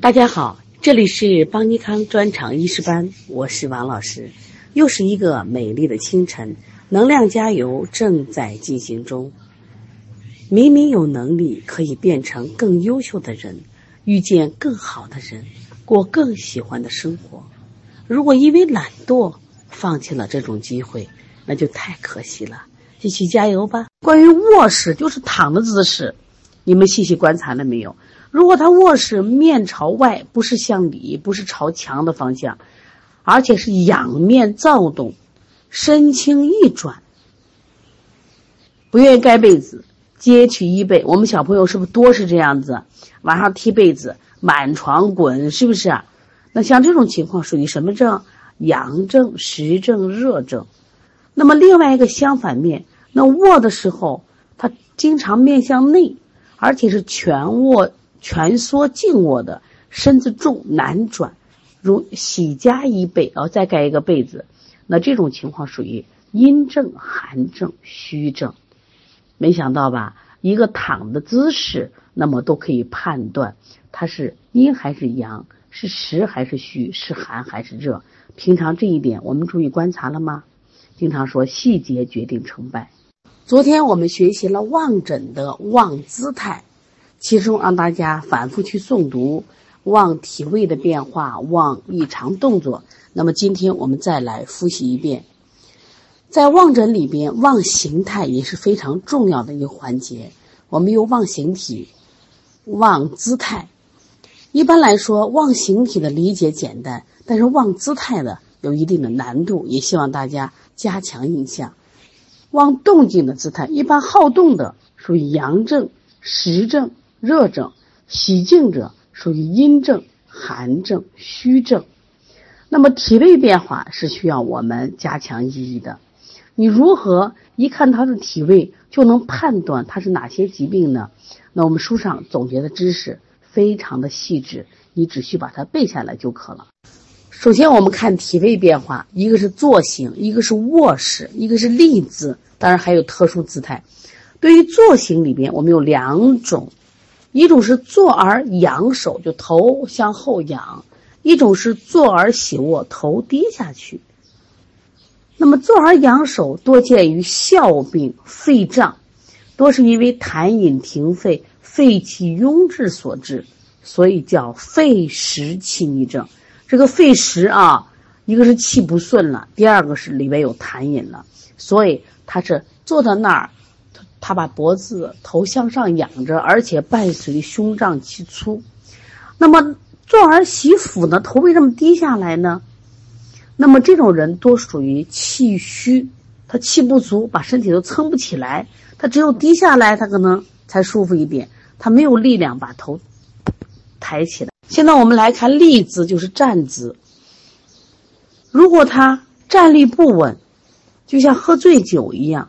大家好，这里是邦尼康专场医师班，我是王老师。又是一个美丽的清晨，能量加油正在进行中。明明有能力可以变成更优秀的人，遇见更好的人，过更喜欢的生活。如果因为懒惰放弃了这种机会，那就太可惜了。继续加油吧！关于卧室，就是躺的姿势，你们细细观察了没有？如果他卧室面朝外，不是向里，不是朝墙的方向，而且是仰面躁动，身轻一转，不愿意盖被子，揭去衣被。我们小朋友是不是多是这样子？晚上踢被子，满床滚，是不是啊？那像这种情况属于什么症？阳症、实症、热症。那么另外一个相反面，那卧的时候，他经常面向内，而且是全卧、蜷缩、静卧的，身子重难转，如喜加一被，然后再盖一个被子，那这种情况属于阴症、寒症、虚症。没想到吧？一个躺的姿势，那么都可以判断它是阴还是阳，是实还是虚，是寒还是热。平常这一点我们注意观察了吗？经常说细节决定成败。昨天我们学习了望诊的望姿态，其中让大家反复去诵读望体位的变化、望异常动作。那么今天我们再来复习一遍，在望诊里边，望形态也是非常重要的一个环节。我们有望形体、望姿态。一般来说，望形体的理解简单，但是望姿态的有一定的难度，也希望大家。加强印象，望动静的姿态，一般好动的属于阳症、实症、热症；喜静者属于阴症、寒症、虚症。那么体位变化是需要我们加强意义的。你如何一看他的体位就能判断他是哪些疾病呢？那我们书上总结的知识非常的细致，你只需把它背下来就可了。首先，我们看体位变化，一个是坐形，一个是卧式，一个是立姿，当然还有特殊姿态。对于坐形里边，我们有两种，一种是坐而仰首，就头向后仰；一种是坐而喜卧，头低下去。那么，坐而仰首多见于哮病、肺胀，多是因为痰饮停肺、肺气壅滞所致，所以叫肺实气逆症。这个肺实啊，一个是气不顺了，第二个是里边有痰饮了，所以他是坐在那儿，他把脖子头向上仰着，而且伴随胸胀气粗。那么坐而喜腹呢，头为什么低下来呢？那么这种人多属于气虚，他气不足，把身体都撑不起来，他只有低下来，他可能才舒服一点，他没有力量把头抬起来。现在我们来看立姿，就是站姿。如果他站立不稳，就像喝醉酒一样，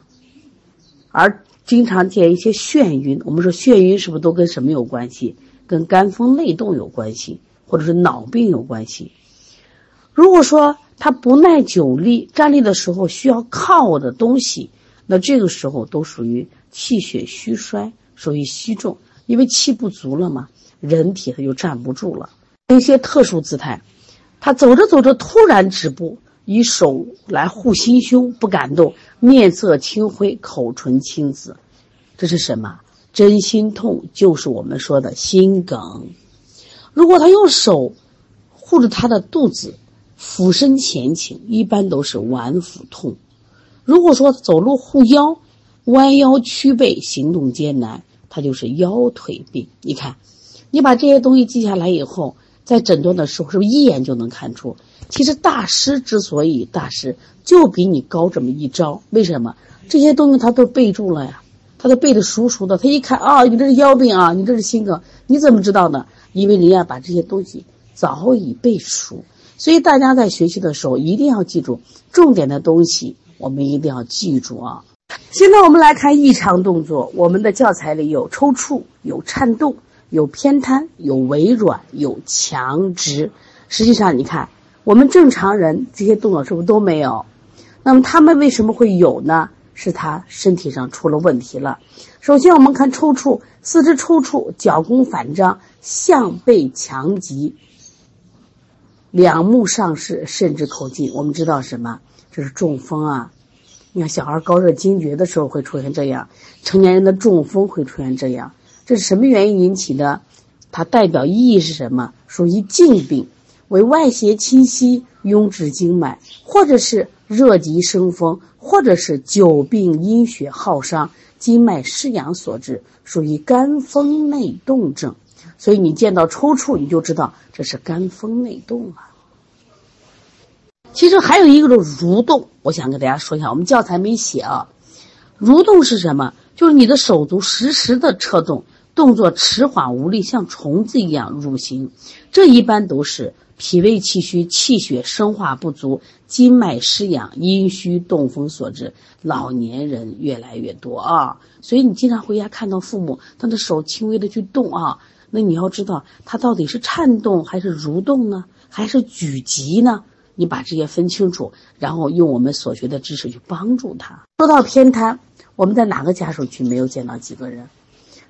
而经常见一些眩晕。我们说眩晕是不是都跟什么有关系？跟肝风内动有关系，或者是脑病有关系。如果说他不耐久立，站立的时候需要靠的东西，那这个时候都属于气血虚衰，属于虚重，因为气不足了嘛。人体他就站不住了，一些特殊姿态，他走着走着突然止步，以手来护心胸，不敢动，面色青灰，口唇青紫，这是什么？真心痛，就是我们说的心梗。如果他用手护着他的肚子，俯身前倾，一般都是脘腹痛。如果说走路护腰，弯腰屈背，行动艰难，他就是腰腿病。你看。你把这些东西记下来以后，在诊断的时候，是不是一眼就能看出？其实大师之所以大师，就比你高这么一招。为什么？这些东西他都背住了呀，他都背的熟熟的。他一看啊，你这是腰病啊，你这是心梗，你怎么知道呢？因为人家把这些东西早已背熟。所以大家在学习的时候一定要记住重点的东西，我们一定要记住啊。现在我们来看异常动作，我们的教材里有抽搐，有颤动。有偏瘫，有微软，有强直。实际上，你看我们正常人这些动作是不是都没有？那么他们为什么会有呢？是他身体上出了问题了。首先，我们看抽搐，四肢抽搐，脚弓反张，项背强急，两目上视，甚至口进。我们知道什么？这是中风啊！你看，小孩高热惊厥的时候会出现这样，成年人的中风会出现这样。这是什么原因引起的？它代表意义是什么？属于静病，为外邪侵袭，壅滞经脉，或者是热极生风，或者是久病阴血耗伤，经脉失养所致，属于肝风内动症。所以你见到抽搐，你就知道这是肝风内动啊。其实还有一个是蠕动，我想跟大家说一下，我们教材没写啊。蠕动是什么？就是你的手足时时的撤动。动作迟缓无力，像虫子一样蠕行，这一般都是脾胃气虚、气血生化不足、经脉失养、阴虚动风所致。老年人越来越多啊，所以你经常回家看到父母他的手轻微的去动啊，那你要知道他到底是颤动还是蠕动呢，还是举急呢？你把这些分清楚，然后用我们所学的知识去帮助他。说到偏瘫，我们在哪个家属群没有见到几个人？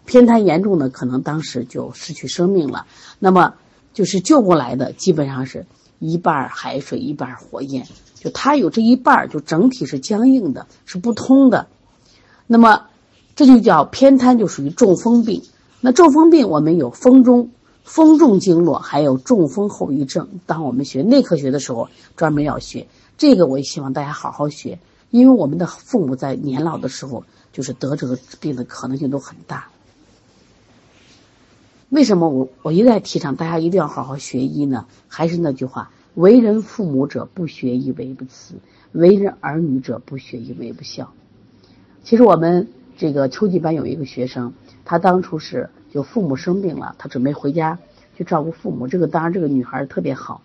偏瘫严重的，可能当时就失去生命了。那么，就是救过来的，基本上是一半海水，一半火焰。就他有这一半，就整体是僵硬的，是不通的。那么，这就叫偏瘫，就属于中风病。那中风病，我们有风中风重经络，还有中风后遗症。当我们学内科学的时候，专门要学这个。我也希望大家好好学，因为我们的父母在年老的时候，就是得这个病的可能性都很大。为什么我我一再提倡大家一定要好好学医呢？还是那句话，为人父母者不学医为不慈，为人儿女者不学医为不孝。其实我们这个秋季班有一个学生，他当初是就父母生病了，他准备回家去照顾父母。这个当然这个女孩特别好。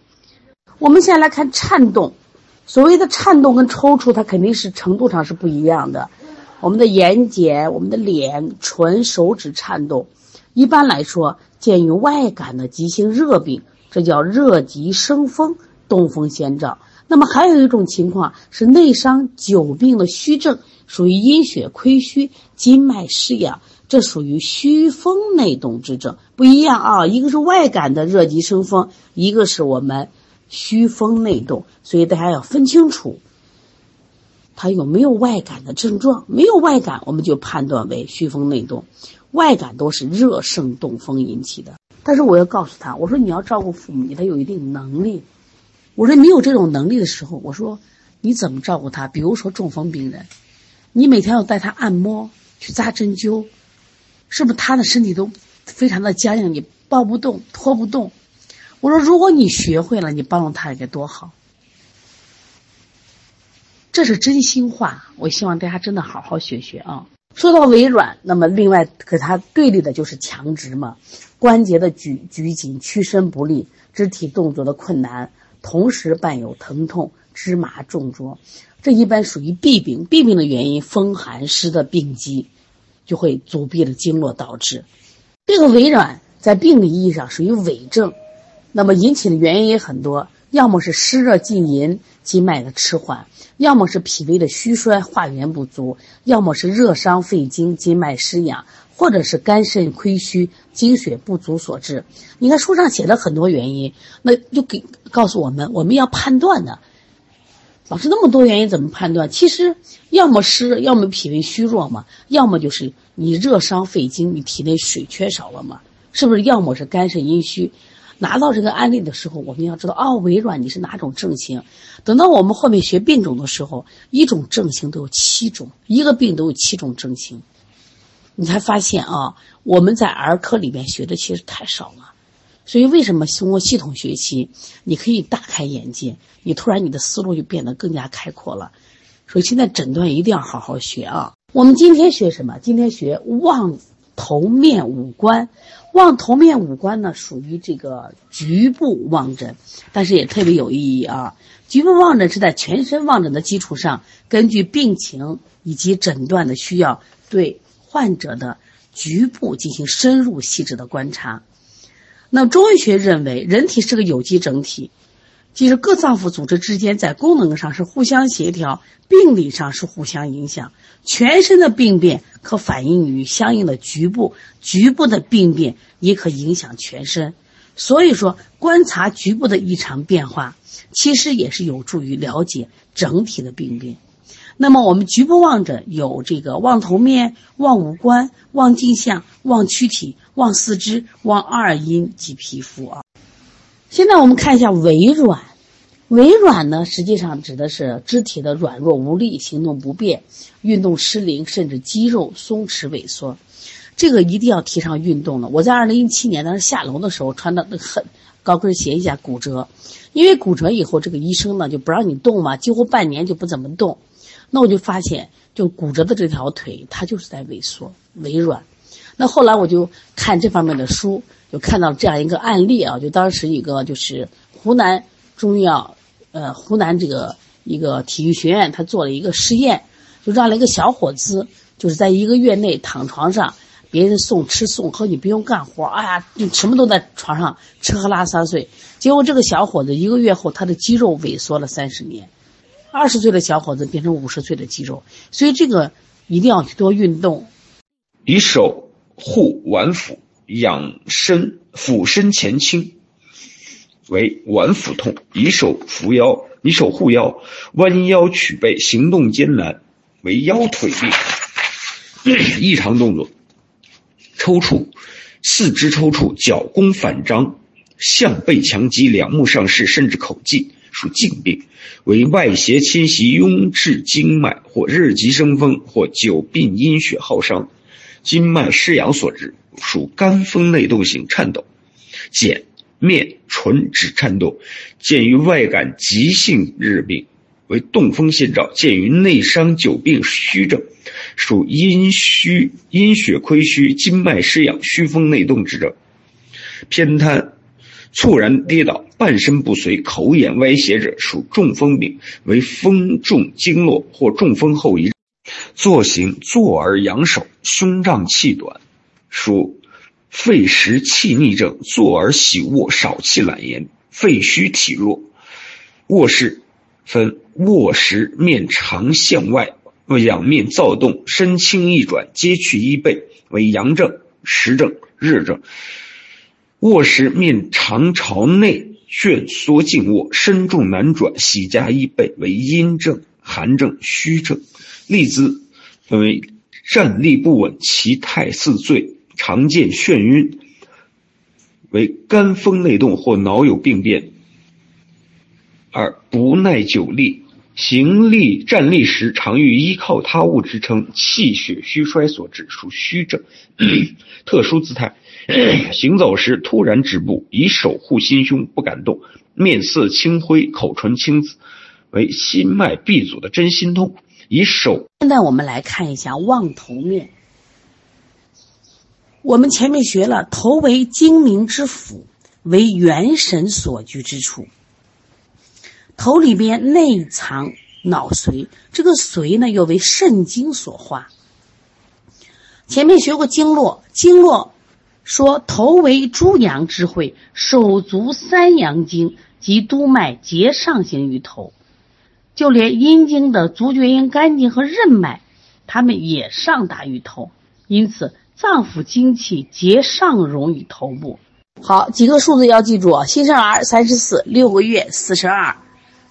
我们现在来看颤动，所谓的颤动跟抽搐，它肯定是程度上是不一样的。我们的眼睑、我们的脸、唇、手指颤动。一般来说，见于外感的急性热病，这叫热极生风，东风先兆。那么还有一种情况是内伤久病的虚症，属于阴血亏虚、经脉失养，这属于虚风内动之症，不一样啊。一个是外感的热极生风，一个是我们虚风内动，所以大家要分清楚，它有没有外感的症状。没有外感，我们就判断为虚风内动。外感都是热盛动风引起的，但是我要告诉他，我说你要照顾父母，你得有一定能力。我说你有这种能力的时候，我说你怎么照顾他？比如说中风病人，你每天要带他按摩，去扎针灸，是不是他的身体都非常的僵硬，你抱不动，拖不动？我说如果你学会了，你帮助他该多好。这是真心话，我希望大家真的好好学学啊。说到微软，那么另外和它对立的就是强直嘛，关节的拘拘紧，屈伸不利，肢体动作的困难，同时伴有疼痛、芝麻重浊，这一般属于痹病。痹病的原因，风寒湿的病机，就会阻闭了经络，导致这个微软在病理意义上属于伪症，那么引起的原因也很多。要么是湿热浸淫，经脉的迟缓；要么是脾胃的虚衰，化源不足；要么是热伤肺经，经脉失养；或者是肝肾亏虚，精血不足所致。你看书上写了很多原因，那就给告诉我们，我们要判断的。老师那么多原因怎么判断？其实要么湿，要么脾胃虚弱嘛；要么就是你热伤肺经，你体内水缺少了嘛？是不是？要么是肝肾阴虚。拿到这个案例的时候，我们要知道哦，微软你是哪种症型？等到我们后面学病种的时候，一种症型都有七种，一个病都有七种症型，你才发现啊，我们在儿科里面学的其实太少了。所以为什么通过系统学习，你可以大开眼界，你突然你的思路就变得更加开阔了。所以现在诊断一定要好好学啊。我们今天学什么？今天学望头面五官。望头面五官呢，属于这个局部望诊，但是也特别有意义啊。局部望诊是在全身望诊的基础上，根据病情以及诊断的需要，对患者的局部进行深入细致的观察。那中医学认为，人体是个有机整体，其实各脏腑组织之间在功能上是互相协调，病理上是互相影响。全身的病变可反映于相应的局部，局部的病变也可影响全身。所以说，观察局部的异常变化，其实也是有助于了解整体的病变。那么，我们局部望诊有这个望头面、望五官、望镜像、望躯体、望四肢、望二阴及皮肤啊。现在我们看一下微软，微软呢，实际上指的是肢体的软弱无力、行动不便、运动失灵，甚至肌肉松弛萎缩。这个一定要提倡运动了。我在二零一七年当时下楼的时候穿的那很高跟鞋，一下骨折，因为骨折以后，这个医生呢就不让你动嘛，几乎半年就不怎么动。那我就发现，就骨折的这条腿，它就是在萎缩、微软。那后来我就看这方面的书。就看到这样一个案例啊，就当时一个就是湖南中医药，呃，湖南这个一个体育学院，他做了一个试验，就让了一个小伙子，就是在一个月内躺床上，别人送吃送喝，你不用干活，哎呀，你什么都在床上吃喝拉撒睡。结果这个小伙子一个月后，他的肌肉萎缩了三十年，二十岁的小伙子变成五十岁的肌肉，所以这个一定要去多运动。以手护脘腹。养身俯身前倾为脘腹痛，以手扶腰，以手护腰，弯腰曲背，行动艰难为腰腿病。异常动作，抽搐，四肢抽搐，脚弓反张，项背强击，两目上视，甚至口技，属静病，为外邪侵袭壅滞经脉，或日极生风，或久病阴血耗伤，经脉失养所致。属肝风内动型颤抖，睑、面、唇指颤动，见于外感急性日病，为动风先兆；见于内伤久病虚症，属阴虚阴血亏虚、经脉失养、虚风内动之症。偏瘫、猝然跌倒、半身不遂、口眼歪斜者，属中风病，为风中经络或中风后遗。坐行坐而仰首，胸胀气短。属肺实气逆症，坐而喜卧，少气懒言，肺虚体弱。卧室分卧时面长向外，仰面躁动，身轻易转，皆去衣背，为阳症、实症、热症。卧时面长朝内蜷缩静卧，身重难转，喜加衣背，为阴症、寒症、虚症。立姿分为站立不稳，其态似醉。常见眩晕，为肝风内动或脑有病变。二不耐久立，行立站立时常欲依靠他物支撑，气血虚衰所致，属虚症。特殊姿态，行走时突然止步，以手护心胸，不敢动，面色青灰，口唇青紫，为心脉闭阻的真心痛。以手。现在我们来看一下望头面。我们前面学了，头为精明之府，为元神所居之处。头里边内藏脑髓，这个髓呢又为肾经所化。前面学过经络，经络说头为诸阳之会，手足三阳经及督脉皆上行于头，就连阴经的足厥阴、肝经和任脉，它们也上达于头，因此。脏腑精气皆上荣于头部。好，几个数字要记住啊！新生儿三十四，六个月四十二。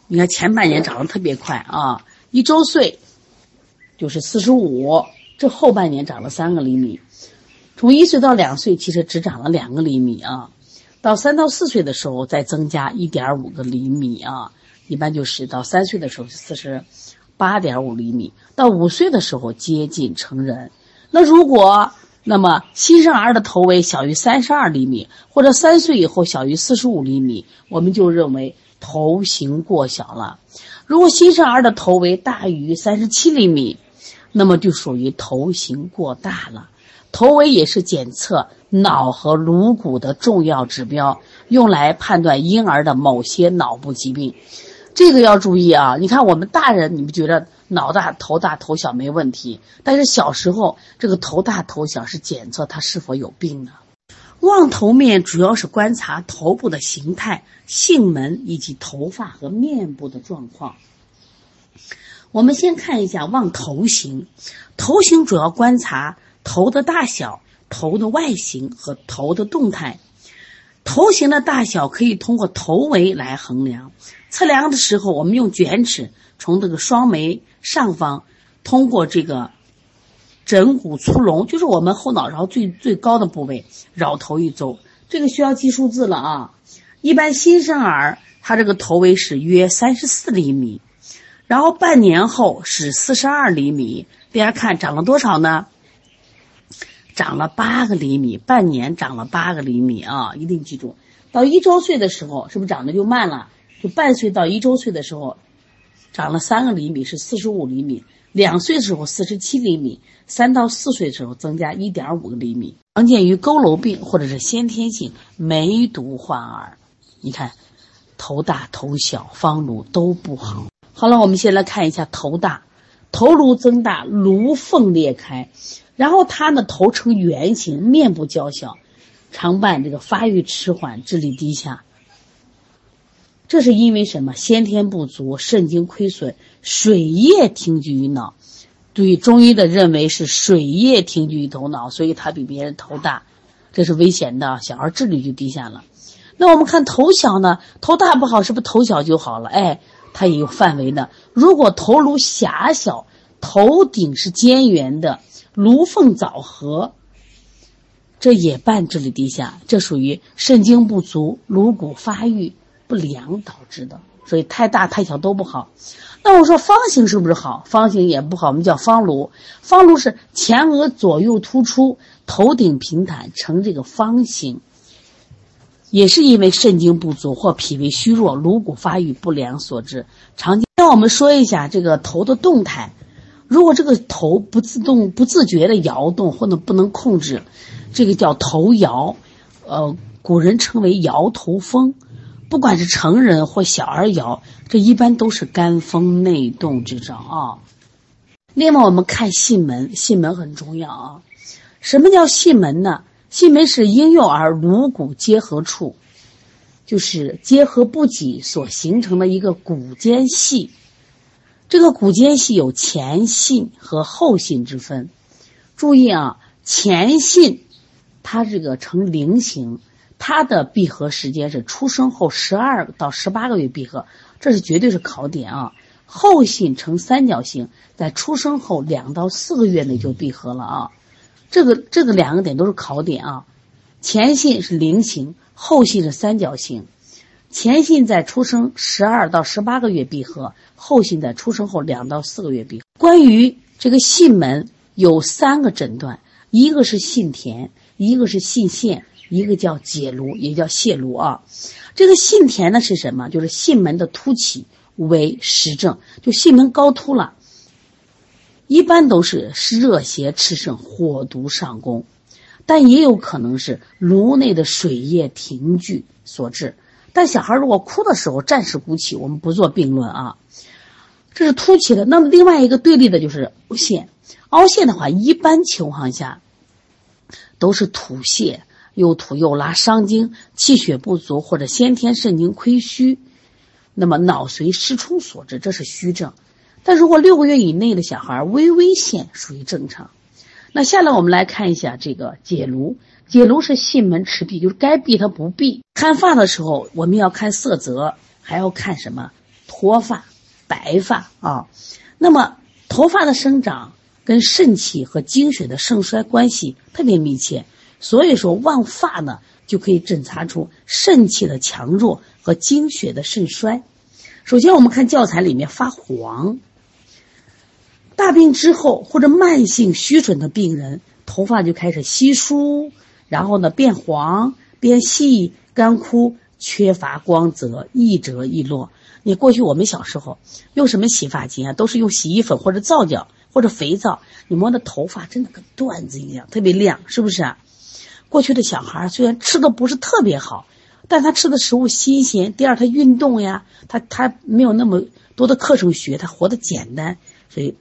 你看前半年长得特别快啊，一周岁就是四十五，这后半年长了三个厘米。从一岁到两岁，其实只长了两个厘米啊。到三到四岁的时候，再增加一点五个厘米啊。一般就是到三岁的时候是四十八点五厘米，到五岁的时候接近成人。那如果那么，新生儿的头围小于三十二厘米，或者三岁以后小于四十五厘米，我们就认为头型过小了。如果新生儿的头围大于三十七厘米，那么就属于头型过大了。头围也是检测脑和颅骨的重要指标，用来判断婴儿的某些脑部疾病。这个要注意啊！你看我们大人，你们觉得？脑大头大头小没问题，但是小时候这个头大头小是检测他是否有病的。望头面主要是观察头部的形态、囟门以及头发和面部的状况。我们先看一下望头型，头型主要观察头的大小、头的外形和头的动态。头型的大小可以通过头围来衡量。测量的时候，我们用卷尺从这个双眉上方，通过这个枕骨粗隆，就是我们后脑勺最最高的部位，绕头一周。这个需要记数字了啊！一般新生儿他这个头围是约三十四厘米。然后半年后是四十二厘米，大家看长了多少呢？长了八个厘米，半年长了八个厘米啊！一定记住，到一周岁的时候，是不是长得就慢了？就半岁到一周岁的时候，长了三个厘米，是四十五厘米；两岁的时候四十七厘米；三到四岁的时候增加一点五个厘米。常见于佝偻病或者是先天性梅毒患儿。你看，头大头小、方颅都不好。好了，我们先来看一下头大，头颅增大，颅缝裂开，然后他呢头呈圆形，面部较小，常伴这个发育迟缓，智力低下。这是因为什么？先天不足，肾精亏损，水液停聚于脑。对中医的认为是水液停聚于头脑，所以他比别人头大，这是危险的，小孩智力就低下了。那我们看头小呢？头大不好，是不是头小就好了？哎。它也有范围的。如果头颅狭小，头顶是尖圆的，颅缝早合，这也伴智力低下，这属于肾精不足、颅骨发育不良导致的。所以太大太小都不好。那我说方形是不是好？方形也不好，我们叫方颅。方颅是前额左右突出，头顶平坦，呈这个方形。也是因为肾精不足或脾胃虚弱、颅骨发育不良所致。常见。那我们说一下这个头的动态，如果这个头不自动、不自觉的摇动或者不能控制，这个叫头摇，呃，古人称为摇头风。不管是成人或小儿摇，这一般都是肝风内动之症啊。另外，我们看囟门，囟门很重要啊。什么叫囟门呢？囟门是婴幼儿颅骨结合处，就是结合不紧所形成的一个骨间隙。这个骨间隙有前囟和后囟之分。注意啊，前囟它这个呈菱形，它的闭合时间是出生后十二到十八个月闭合，这是绝对是考点啊。后囟呈三角形，在出生后两到四个月内就闭合了啊。这个这个两个点都是考点啊，前囟是菱形，后囟是三角形。前囟在出生十二到十八个月闭合，后囟在出生后两到四个月闭合。关于这个囟门有三个诊断，一个是囟填，一个是囟陷，一个叫解颅，也叫泄颅啊。这个囟填呢是什么？就是囟门的凸起为实症，就囟门高凸了。一般都是热邪炽盛、火毒上攻，但也有可能是颅内的水液停聚所致。但小孩如果哭的时候暂时鼓起，我们不做并论啊。这是凸起的。那么另外一个对立的就是凹陷，凹陷的话，一般情况下都是吐泻，又吐又拉，伤精，气血不足或者先天肾精亏虚，那么脑髓失充所致，这是虚症。但如果六个月以内的小孩微微陷属于正常，那下来我们来看一下这个解颅。解颅是囟门迟闭，就是该闭它不闭。看发的时候，我们要看色泽，还要看什么脱发、白发啊。那么头发的生长跟肾气和精血的盛衰关系特别密切，所以说望发呢就可以诊查出肾气的强弱和精血的盛衰。首先我们看教材里面发黄。大病之后或者慢性虚损的病人，头发就开始稀疏，然后呢变黄、变细、干枯、缺乏光泽、易折易落。你过去我们小时候用什么洗发精啊？都是用洗衣粉或者皂角或者肥皂。你摸的头发真的跟缎子一样，特别亮，是不是啊？过去的小孩虽然吃的不是特别好，但他吃的食物新鲜。第二，他运动呀，他他没有那么多的课程学，他活得简单，所以。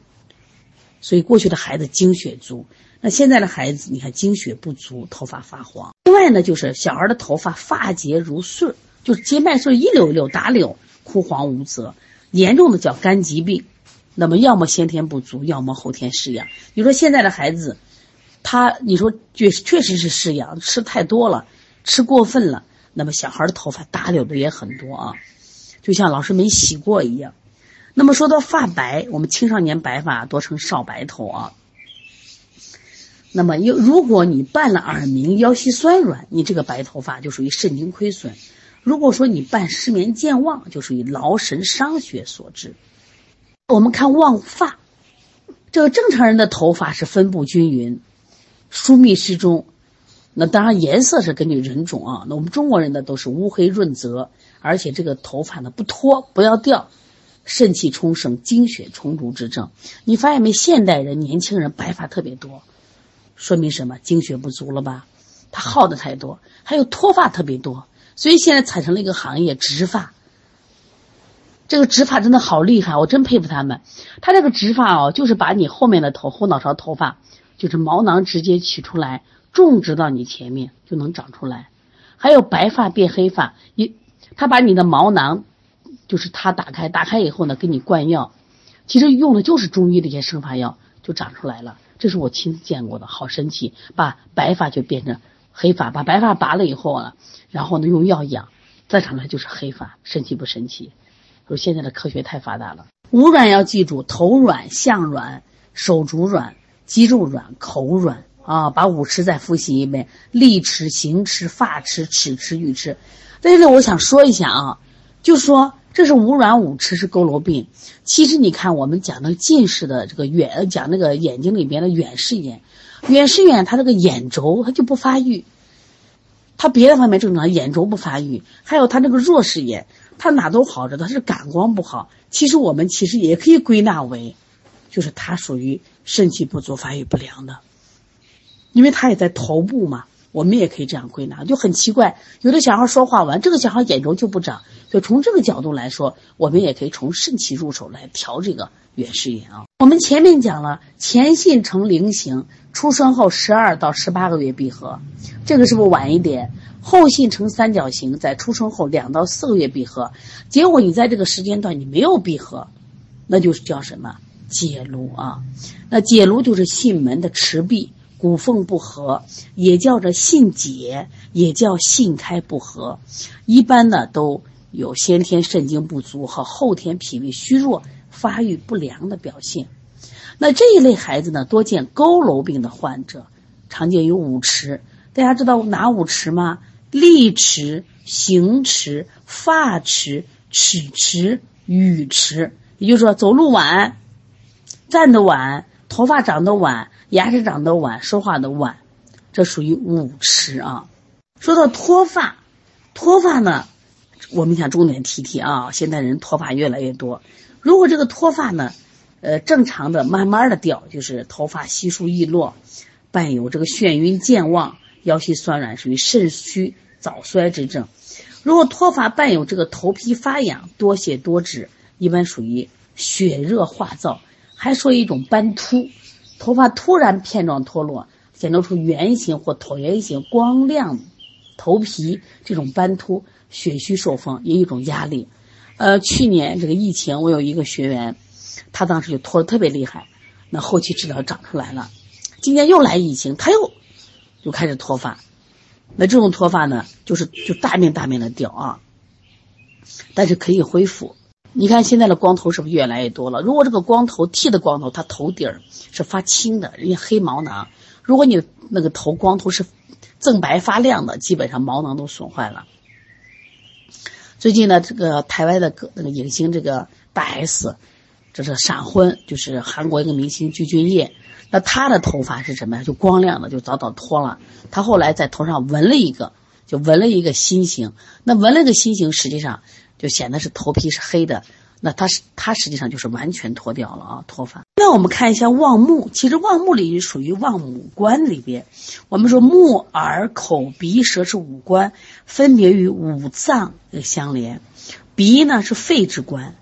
所以过去的孩子精血足，那现在的孩子，你看精血不足，头发发黄。另外呢，就是小孩的头发发结如穗，就是结脉穗一绺一绺打绺，枯黄无泽，严重的叫肝疾病。那么要么先天不足，要么后天失养。你说现在的孩子，他你说确确实是失养，吃太多了，吃过分了。那么小孩的头发打绺的也很多啊，就像老师没洗过一样。那么说到发白，我们青少年白发多称少白头啊。那么有如果你伴了耳鸣、腰膝酸软，你这个白头发就属于肾精亏损；如果说你伴失眠、健忘，就属于劳神伤血所致。我们看旺发，这个正常人的头发是分布均匀、疏密适中。那当然颜色是根据人种啊。那我们中国人的都是乌黑润泽，而且这个头发呢不脱不要掉，肾气充盛、精血充足之症。你发现没？现代人年轻人白发特别多，说明什么？精血不足了吧？他耗的太多，还有脱发特别多，所以现在产生了一个行业——植发。这个植发真的好厉害，我真佩服他们。他这个植发哦，就是把你后面的头后脑勺头发，就是毛囊直接取出来，种植到你前面就能长出来。还有白发变黑发，一他把你的毛囊，就是他打开，打开以后呢，给你灌药，其实用的就是中医的一些生发药，就长出来了。这是我亲自见过的，好神奇！把白发就变成黑发，把白发拔了以后呢，然后呢用药养，再长出来就是黑发，神奇不神奇？说现在的科学太发达了，五软要记住：头软、项软、手足软、肌肉软、口软啊！把五迟再复习一遍：力迟、行迟、发迟、齿迟、语迟。在这里，我想说一下啊，就说这是五软五迟是佝偻病。其实你看，我们讲那个近视的这个远，讲那个眼睛里边的远视眼，远视眼它这个眼轴它就不发育，它别的方面正常，眼轴不发育，还有它这个弱视眼。他哪都好着，他是感光不好。其实我们其实也可以归纳为，就是他属于肾气不足、发育不良的，因为他也在头部嘛。我们也可以这样归纳，就很奇怪。有的小孩说话完，这个小孩眼轴就不长。就从这个角度来说，我们也可以从肾气入手来调这个远视眼啊。我们前面讲了，前信呈菱形，出生后十二到十八个月闭合，这个是不是晚一点？后信呈三角形，在出生后两到四个月闭合，结果你在这个时间段你没有闭合，那就是叫什么解颅啊？那解颅就是囟门的迟闭，骨缝不合，也叫着性解，也叫性开不合。一般呢都有先天肾精不足和后天脾胃虚弱、发育不良的表现。那这一类孩子呢，多见佝偻病的患者，常见有五迟。大家知道哪五迟吗？立迟、行迟、发迟、齿迟、语迟，也就是说走路晚、站得晚、头发长得晚、牙齿长得晚、说话的晚，这属于五迟啊。说到脱发，脱发呢，我们想重点提提啊。现在人脱发越来越多，如果这个脱发呢，呃，正常的慢慢的掉，就是头发稀疏易落，伴有这个眩晕健忘、腰膝酸软，属于肾虚。早衰之症，如果脱发伴有这个头皮发痒、多血多脂，一般属于血热化燥。还说一种斑秃，头发突然片状脱落，显露出圆形或椭圆形光亮头皮，这种斑秃，血虚受风，也一种压力。呃，去年这个疫情，我有一个学员，他当时就脱的特别厉害，那后期治疗长出来了。今年又来疫情，他又又开始脱发。那这种脱发呢，就是就大面大面的掉啊，但是可以恢复。你看现在的光头是不是越来越多了？如果这个光头剃的光头，它头顶儿是发青的，人家黑毛囊；如果你那个头光头是锃白发亮的，基本上毛囊都损坏了。最近呢，这个台湾的个那个影星这个大 S，这是闪婚，就是韩国一个明星具俊晔。那他的头发是什么呀？就光亮的，就早早脱了。他后来在头上纹了一个，就纹了一个心形。那纹了个心形，实际上就显得是头皮是黑的。那它是它实际上就是完全脱掉了啊，脱发。那我们看一下望目，其实望目里属于望五官里边。我们说目、耳、口、鼻、舌是五官，分别与五脏相连。鼻呢是肺之官，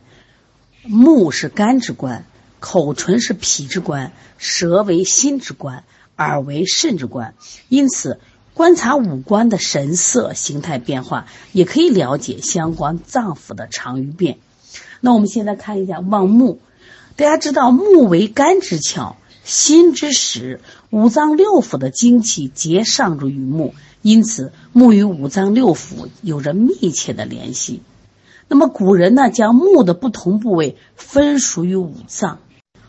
目是肝之官。口唇是脾之官，舌为心之官，耳为肾之官，因此观察五官的神色、形态变化，也可以了解相关脏腑的长与变。那我们现在看一下望目，大家知道目为肝之窍，心之始，五脏六腑的精气皆上注于目，因此目与五脏六腑有着密切的联系。那么古人呢，将目的不同部位分属于五脏。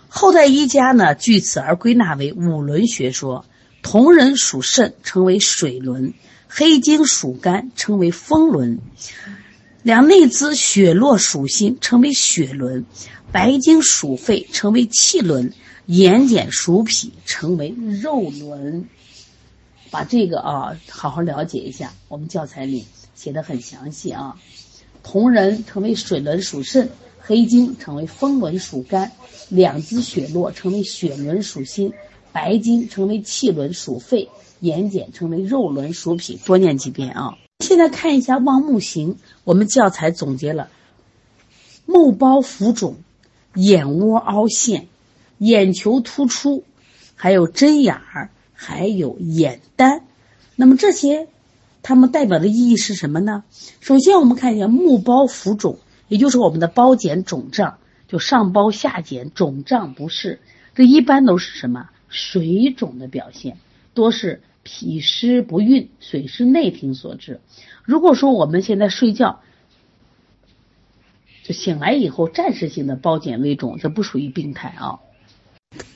后代医家呢，据此而归纳为五轮学说。铜人属肾，称为水轮；黑精属肝，称为风轮；两内眦血络属心，称为血轮；白精属肺，称为气轮；眼睑属脾，称为肉轮。把这个啊，好好了解一下。我们教材里写的很详细啊。铜人称为水轮属肾。黑精成为风轮属肝，两支血络成为血轮属心，白金成为气轮属肺，眼睑成为肉轮属脾。多念几遍啊！现在看一下望目型，我们教材总结了：目包浮肿，眼窝凹陷，眼球突出，还有针眼儿，还有眼丹。那么这些，它们代表的意义是什么呢？首先，我们看一下目包浮肿。也就是我们的包睑肿胀，就上包下睑，肿胀不适，这一般都是什么水肿的表现，多是脾湿不运、水湿内停所致。如果说我们现在睡觉，就醒来以后暂时性的包茧微肿，这不属于病态啊。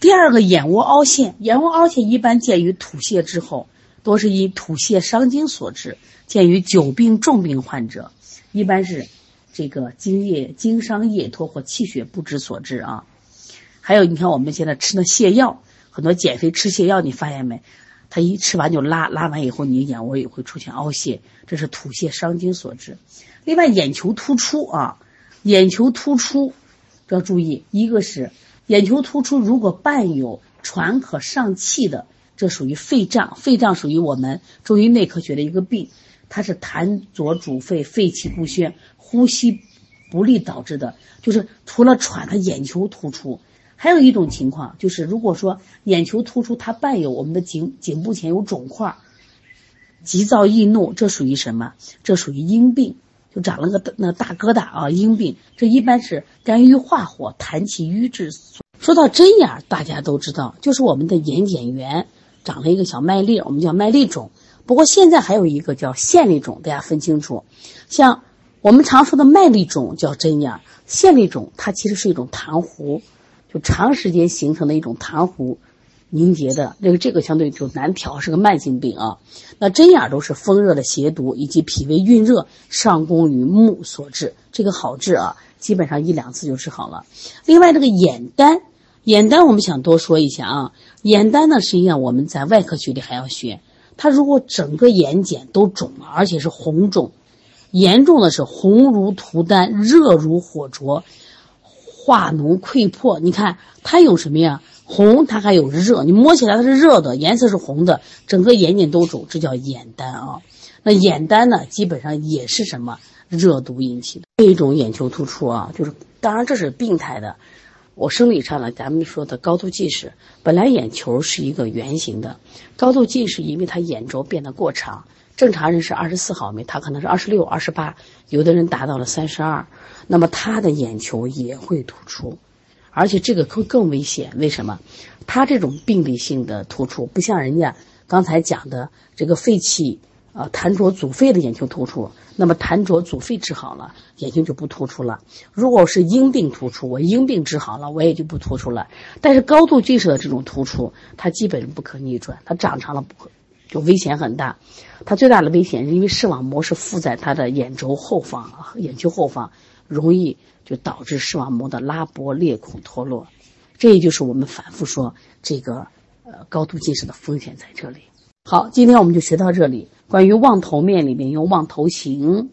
第二个眼窝凹陷，眼窝凹陷一般见于吐泻之后，多是因吐泻伤津所致，见于久病重病患者，一般是。这个津液经伤液脱或气血不止所致啊，还有你看我们现在吃的泻药，很多减肥吃泻药，你发现没？他一吃完就拉，拉完以后你眼窝也会出现凹陷，这是吐泻伤津所致。另外眼球突出啊，眼球突出要注意，一个是眼球突出如果伴有喘可上气的，这属于肺胀，肺胀属于我们中医内科学的一个病，它是痰浊阻肺，肺气不宣。呼吸不利导致的，就是除了喘，他眼球突出，还有一种情况就是，如果说眼球突出，它伴有我们的颈颈部前有肿块，急躁易怒，这属于什么？这属于阴病，就长了个那大疙瘩啊，阴病。这一般是肝郁化火，痰气瘀滞。说到针眼，大家都知道，就是我们的眼睑缘长了一个小麦粒，我们叫麦粒肿。不过现在还有一个叫线粒肿，大家分清楚，像。我们常说的麦粒肿叫针眼，线粒肿它其实是一种痰糊，长时间形成的一种痰糊凝结的，这个这个相对就难调，是个慢性病啊。那针眼都是风热的邪毒以及脾胃蕴热上攻于目所致，这个好治啊，基本上一两次就治好了。另外这个眼丹，眼丹我们想多说一下啊，眼丹呢实际上我们在外科学里还要学，它如果整个眼睑都肿了，而且是红肿。严重的是红如涂丹，热如火灼，化脓溃破。你看它有什么呀？红，它还有热，你摸起来它是热的，颜色是红的，整个眼睑都肿，这叫眼丹啊。那眼丹呢，基本上也是什么热毒引起的。这一种眼球突出啊，就是当然这是病态的。我生理上呢，咱们说的高度近视，本来眼球是一个圆形的，高度近视因为它眼轴变得过长。正常人是二十四毫米，他可能是二十六、二十八，有的人达到了三十二，那么他的眼球也会突出，而且这个会更危险。为什么？他这种病理性的突出不像人家刚才讲的这个肺气啊痰浊阻肺的眼球突出，那么痰浊阻肺治好了，眼睛就不突出了。如果是阴病突出，我阴病治好了，我也就不突出了。但是高度近视的这种突出，它基本不可逆转，它长长了不可。就危险很大，它最大的危险是因为视网膜是附在它的眼轴后方，眼球后方容易就导致视网膜的拉薄裂孔脱落，这也就是我们反复说这个呃高度近视的风险在这里。好，今天我们就学到这里。关于望头面里面有望头形，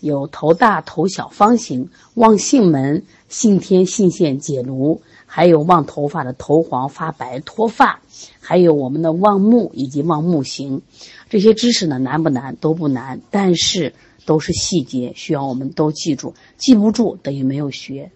有头大头小方形，望性门、性天、性线、解颅。还有望头发的头黄发白脱发，还有我们的望目以及望目形，这些知识呢难不难？都不难，但是都是细节，需要我们都记住，记不住等于没有学。